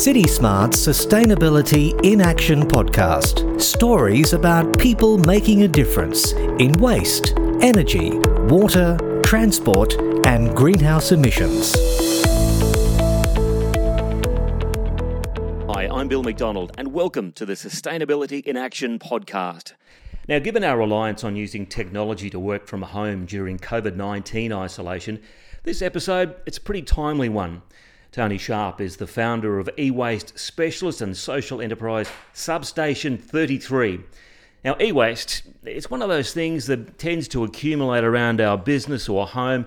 City Smart's Sustainability in Action podcast. Stories about people making a difference in waste, energy, water, transport, and greenhouse emissions. Hi, I'm Bill McDonald, and welcome to the Sustainability in Action podcast. Now, given our reliance on using technology to work from home during COVID 19 isolation, this episode it's a pretty timely one. Tony Sharp is the founder of e-waste specialist and social enterprise Substation 33. Now, e-waste, it's one of those things that tends to accumulate around our business or home,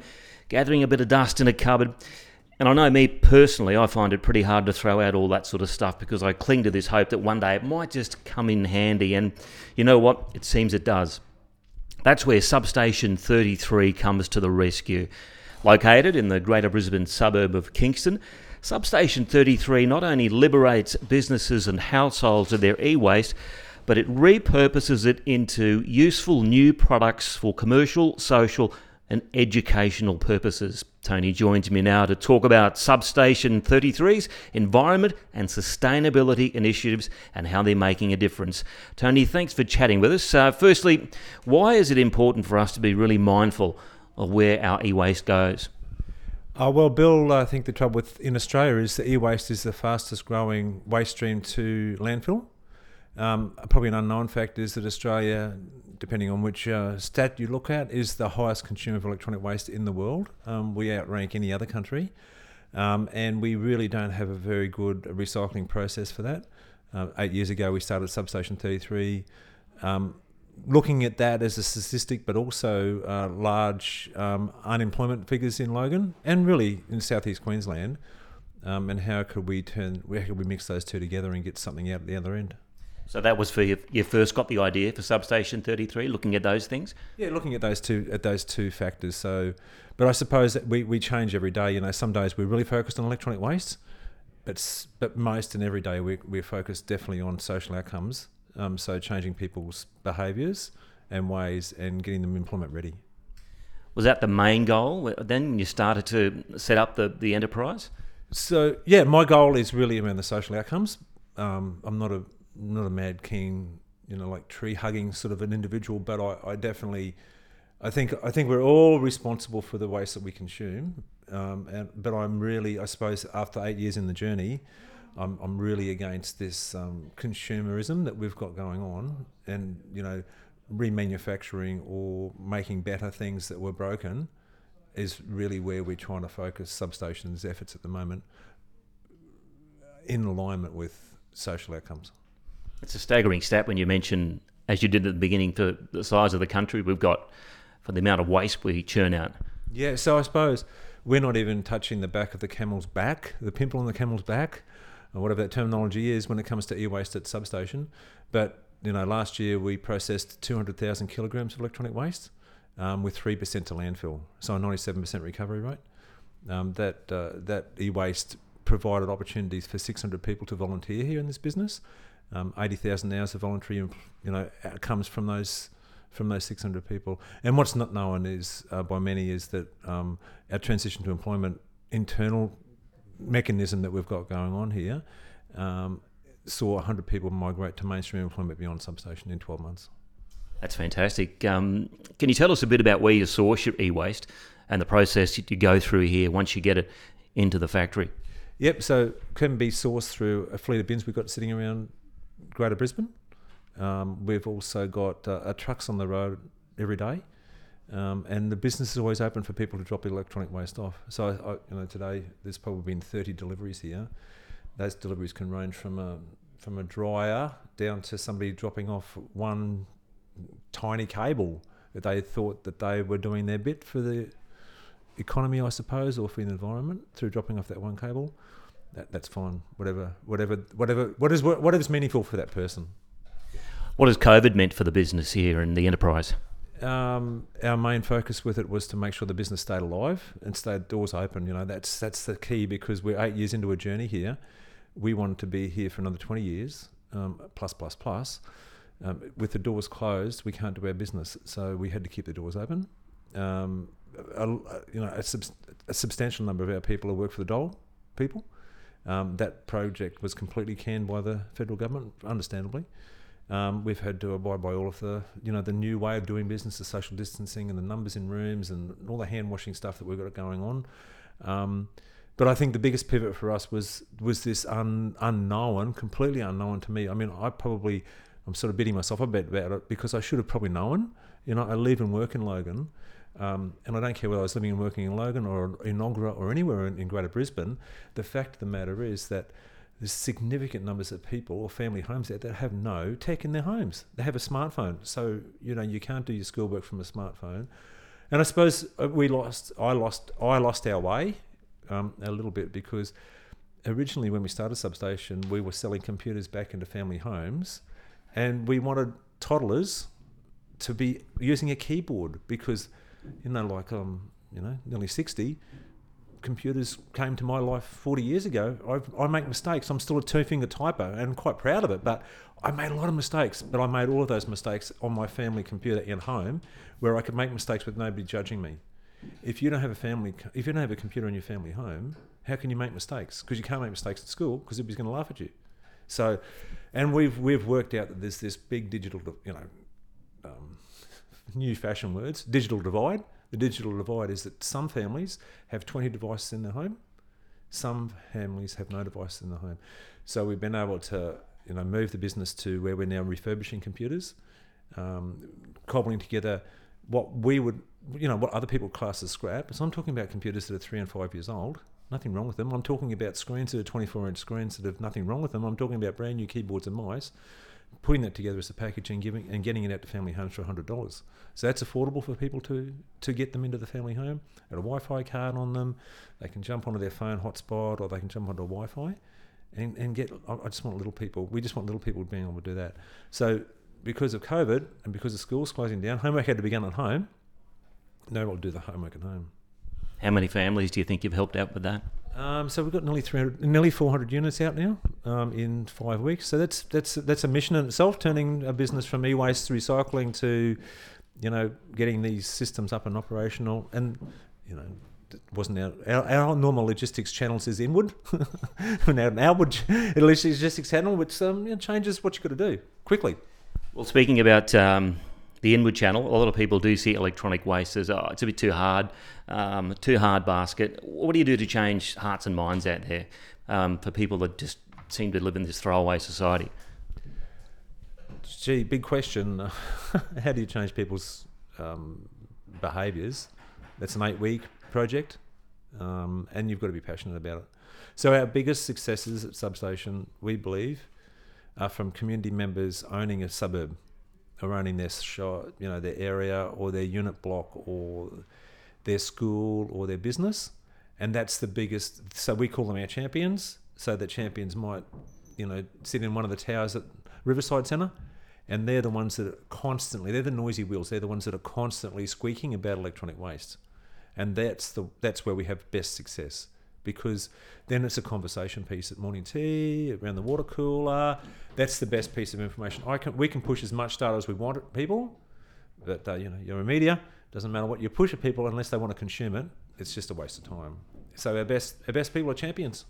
gathering a bit of dust in a cupboard. And I know me personally, I find it pretty hard to throw out all that sort of stuff because I cling to this hope that one day it might just come in handy. And you know what? It seems it does. That's where Substation 33 comes to the rescue. Located in the Greater Brisbane suburb of Kingston, Substation 33 not only liberates businesses and households of their e waste, but it repurposes it into useful new products for commercial, social, and educational purposes. Tony joins me now to talk about Substation 33's environment and sustainability initiatives and how they're making a difference. Tony, thanks for chatting with us. Uh, firstly, why is it important for us to be really mindful of where our e-waste goes? Uh, well, Bill, I think the trouble with in Australia is that e-waste is the fastest growing waste stream to landfill. Um, probably an unknown fact is that Australia, depending on which uh, stat you look at, is the highest consumer of electronic waste in the world. Um, we outrank any other country, um, and we really don't have a very good recycling process for that. Uh, eight years ago, we started Substation 33. Um, looking at that as a statistic, but also uh, large um, unemployment figures in Logan and really in southeast Queensland, um, and how could we turn, how could we mix those two together and get something out at the other end? So that was for you, you first got the idea for Substation 33, looking at those things. Yeah, looking at those two at those two factors. So, but I suppose that we, we change every day. You know, some days we're really focused on electronic waste, but but most and every day we we're focused definitely on social outcomes um, so changing people's behaviours and ways and getting them employment ready. Was that the main goal then when you started to set up the, the enterprise? So yeah, my goal is really around the social outcomes. Um, I'm not a not a mad king, you know, like tree hugging sort of an individual, but I, I definitely, I think I think we're all responsible for the waste that we consume. Um, and, but I'm really, I suppose, after eight years in the journey, I'm, I'm really against this um, consumerism that we've got going on and, you know, remanufacturing or making better things that were broken is really where we're trying to focus substations efforts at the moment in alignment with social outcomes. It's a staggering stat when you mention, as you did at the beginning, for the size of the country we've got, for the amount of waste we churn out. Yeah, so I suppose we're not even touching the back of the camel's back, the pimple on the camel's back or whatever that terminology is when it comes to e-waste at substation. But you know, last year we processed 200,000 kilograms of electronic waste um, with three percent to landfill, so a 97% recovery rate. Um, that uh, that e-waste provided opportunities for 600 people to volunteer here in this business. Um, 80,000 hours of voluntary, you know, comes from those from those 600 people. And what's not known is uh, by many is that um, our transition to employment internal mechanism that we've got going on here um, saw 100 people migrate to mainstream employment beyond substation in 12 months. That's fantastic. Um, can you tell us a bit about where you source your e-waste and the process you go through here once you get it into the factory? Yep, so can be sourced through a fleet of bins we've got sitting around Greater Brisbane. Um, we've also got uh, trucks on the road every day. Um, and the business is always open for people to drop electronic waste off. So, I, you know, today there's probably been 30 deliveries here. Those deliveries can range from a from a dryer down to somebody dropping off one tiny cable that they thought that they were doing their bit for the economy, I suppose, or for the environment through dropping off that one cable. That, that's fine. Whatever, whatever, whatever. What is whatever's meaningful for that person. What has COVID meant for the business here and the enterprise? Um, our main focus with it was to make sure the business stayed alive and stayed doors open. You know, that's that's the key because we're eight years into a journey here. We wanted to be here for another twenty years, um, plus plus plus. Um, with the doors closed, we can't do our business, so we had to keep the doors open. Um, a, you know, a, sub- a, substantial number of our people who work for the Dole people. Um, that project was completely canned by the federal government, understandably. Um, we've had to abide by all of the, you know, the new way of doing business, the social distancing and the numbers in rooms and all the hand washing stuff that we've got going on. Um, but I think the biggest pivot for us was was this un, unknown, completely unknown to me. I mean, I probably I'm sort of beating myself a bit about it because I should have probably known. You know, I live and work in Logan, um, and I don't care whether I was living and working in Logan or in Enoggera or anywhere in, in Greater Brisbane. The fact of the matter is that there's significant numbers of people or family homes there that have no tech in their homes. They have a smartphone, so you know you can't do your schoolwork from a smartphone. And I suppose uh, we lost. I lost. I lost our way um, a little bit because originally when we started substation, we were selling computers back into family homes, and we wanted toddlers to be using a keyboard because you know, like um, you know, nearly sixty computers came to my life 40 years ago, I've, i make mistakes. I'm still a two finger typer and I'm quite proud of it. But I made a lot of mistakes, but I made all of those mistakes on my family computer at home where I could make mistakes with nobody judging me. If you don't have a family, if you don't have a computer in your family home, how can you make mistakes? Because you can't make mistakes at school because everybody's going to laugh at you. So, and we've we've worked out that there's this big digital, you know, um, new fashion words, digital divide the digital divide is that some families have 20 devices in their home, some families have no devices in the home. So we've been able to you know move the business to where we're now refurbishing computers, um, cobbling together what we would you know what other people class as scrap. So I'm talking about computers that are three and five years old. Nothing wrong with them. I'm talking about screens that are 24 inch screens that have nothing wrong with them. I'm talking about brand new keyboards and mice putting that together as a package and giving and getting it out to family homes for hundred dollars. So that's affordable for people to to get them into the family home. Got a Wi-Fi card on them. They can jump onto their phone hotspot or they can jump onto Wi-Fi, and and get. I just want little people. We just want little people being able to do that. So because of COVID and because the schools closing down, homework had to be done at home. No one will do the homework at home. How many families do you think you've helped out with that? Um, so we've got nearly 300, nearly 400 units out now um, in five weeks. So that's that's that's a mission in itself, turning a business from e-waste recycling to, you know, getting these systems up and operational. And you know, wasn't our, our, our, normal logistics channels is inward, now an outward logistics channel, which um, you know, changes what you've got to do quickly. Well, speaking about um, the inward channel, a lot of people do see electronic waste as oh, it's a bit too hard, um, too hard basket. What do you do to change hearts and minds out there um, for people that just seem to live in this throwaway society? Gee, big question. How do you change people's um, behaviours? That's an eight-week project, um, and you've got to be passionate about it. So our biggest successes at Substation, we believe, are from community members owning a suburb are owning their shop, you know, their area or their unit block or their school or their business, and that's the biggest. So we call them our champions. So the champions might, you know, sit in one of the towers at Riverside Centre, and they're the ones that are constantly. They're the noisy wheels. They're the ones that are constantly squeaking about electronic waste, and that's the that's where we have best success because then it's a conversation piece at morning tea, around the water cooler. That's the best piece of information. I can we can push as much data as we want at people, but uh, you know you're a media. Doesn't matter what you push at people unless they want to consume it. It's just a waste of time. So our best our best people are champions.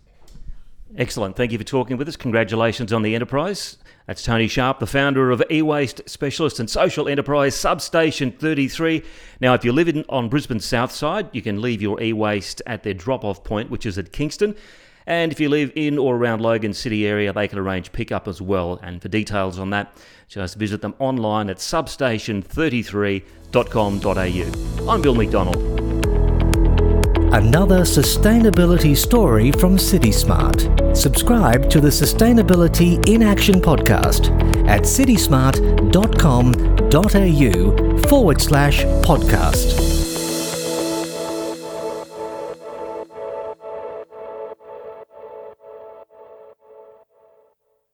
Excellent. Thank you for talking with us. Congratulations on the enterprise. That's Tony Sharp, the founder of e waste specialist and social enterprise Substation 33. Now, if you live in, on Brisbane's south side, you can leave your e waste at their drop off point, which is at Kingston. And if you live in or around Logan City area, they can arrange pickup as well. And for details on that, just visit them online at substation33.com.au. I'm Bill McDonald. Another sustainability story from CitySmart. Subscribe to the Sustainability in Action podcast at citysmart.com.au forward slash podcast.